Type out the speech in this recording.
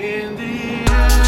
in the end.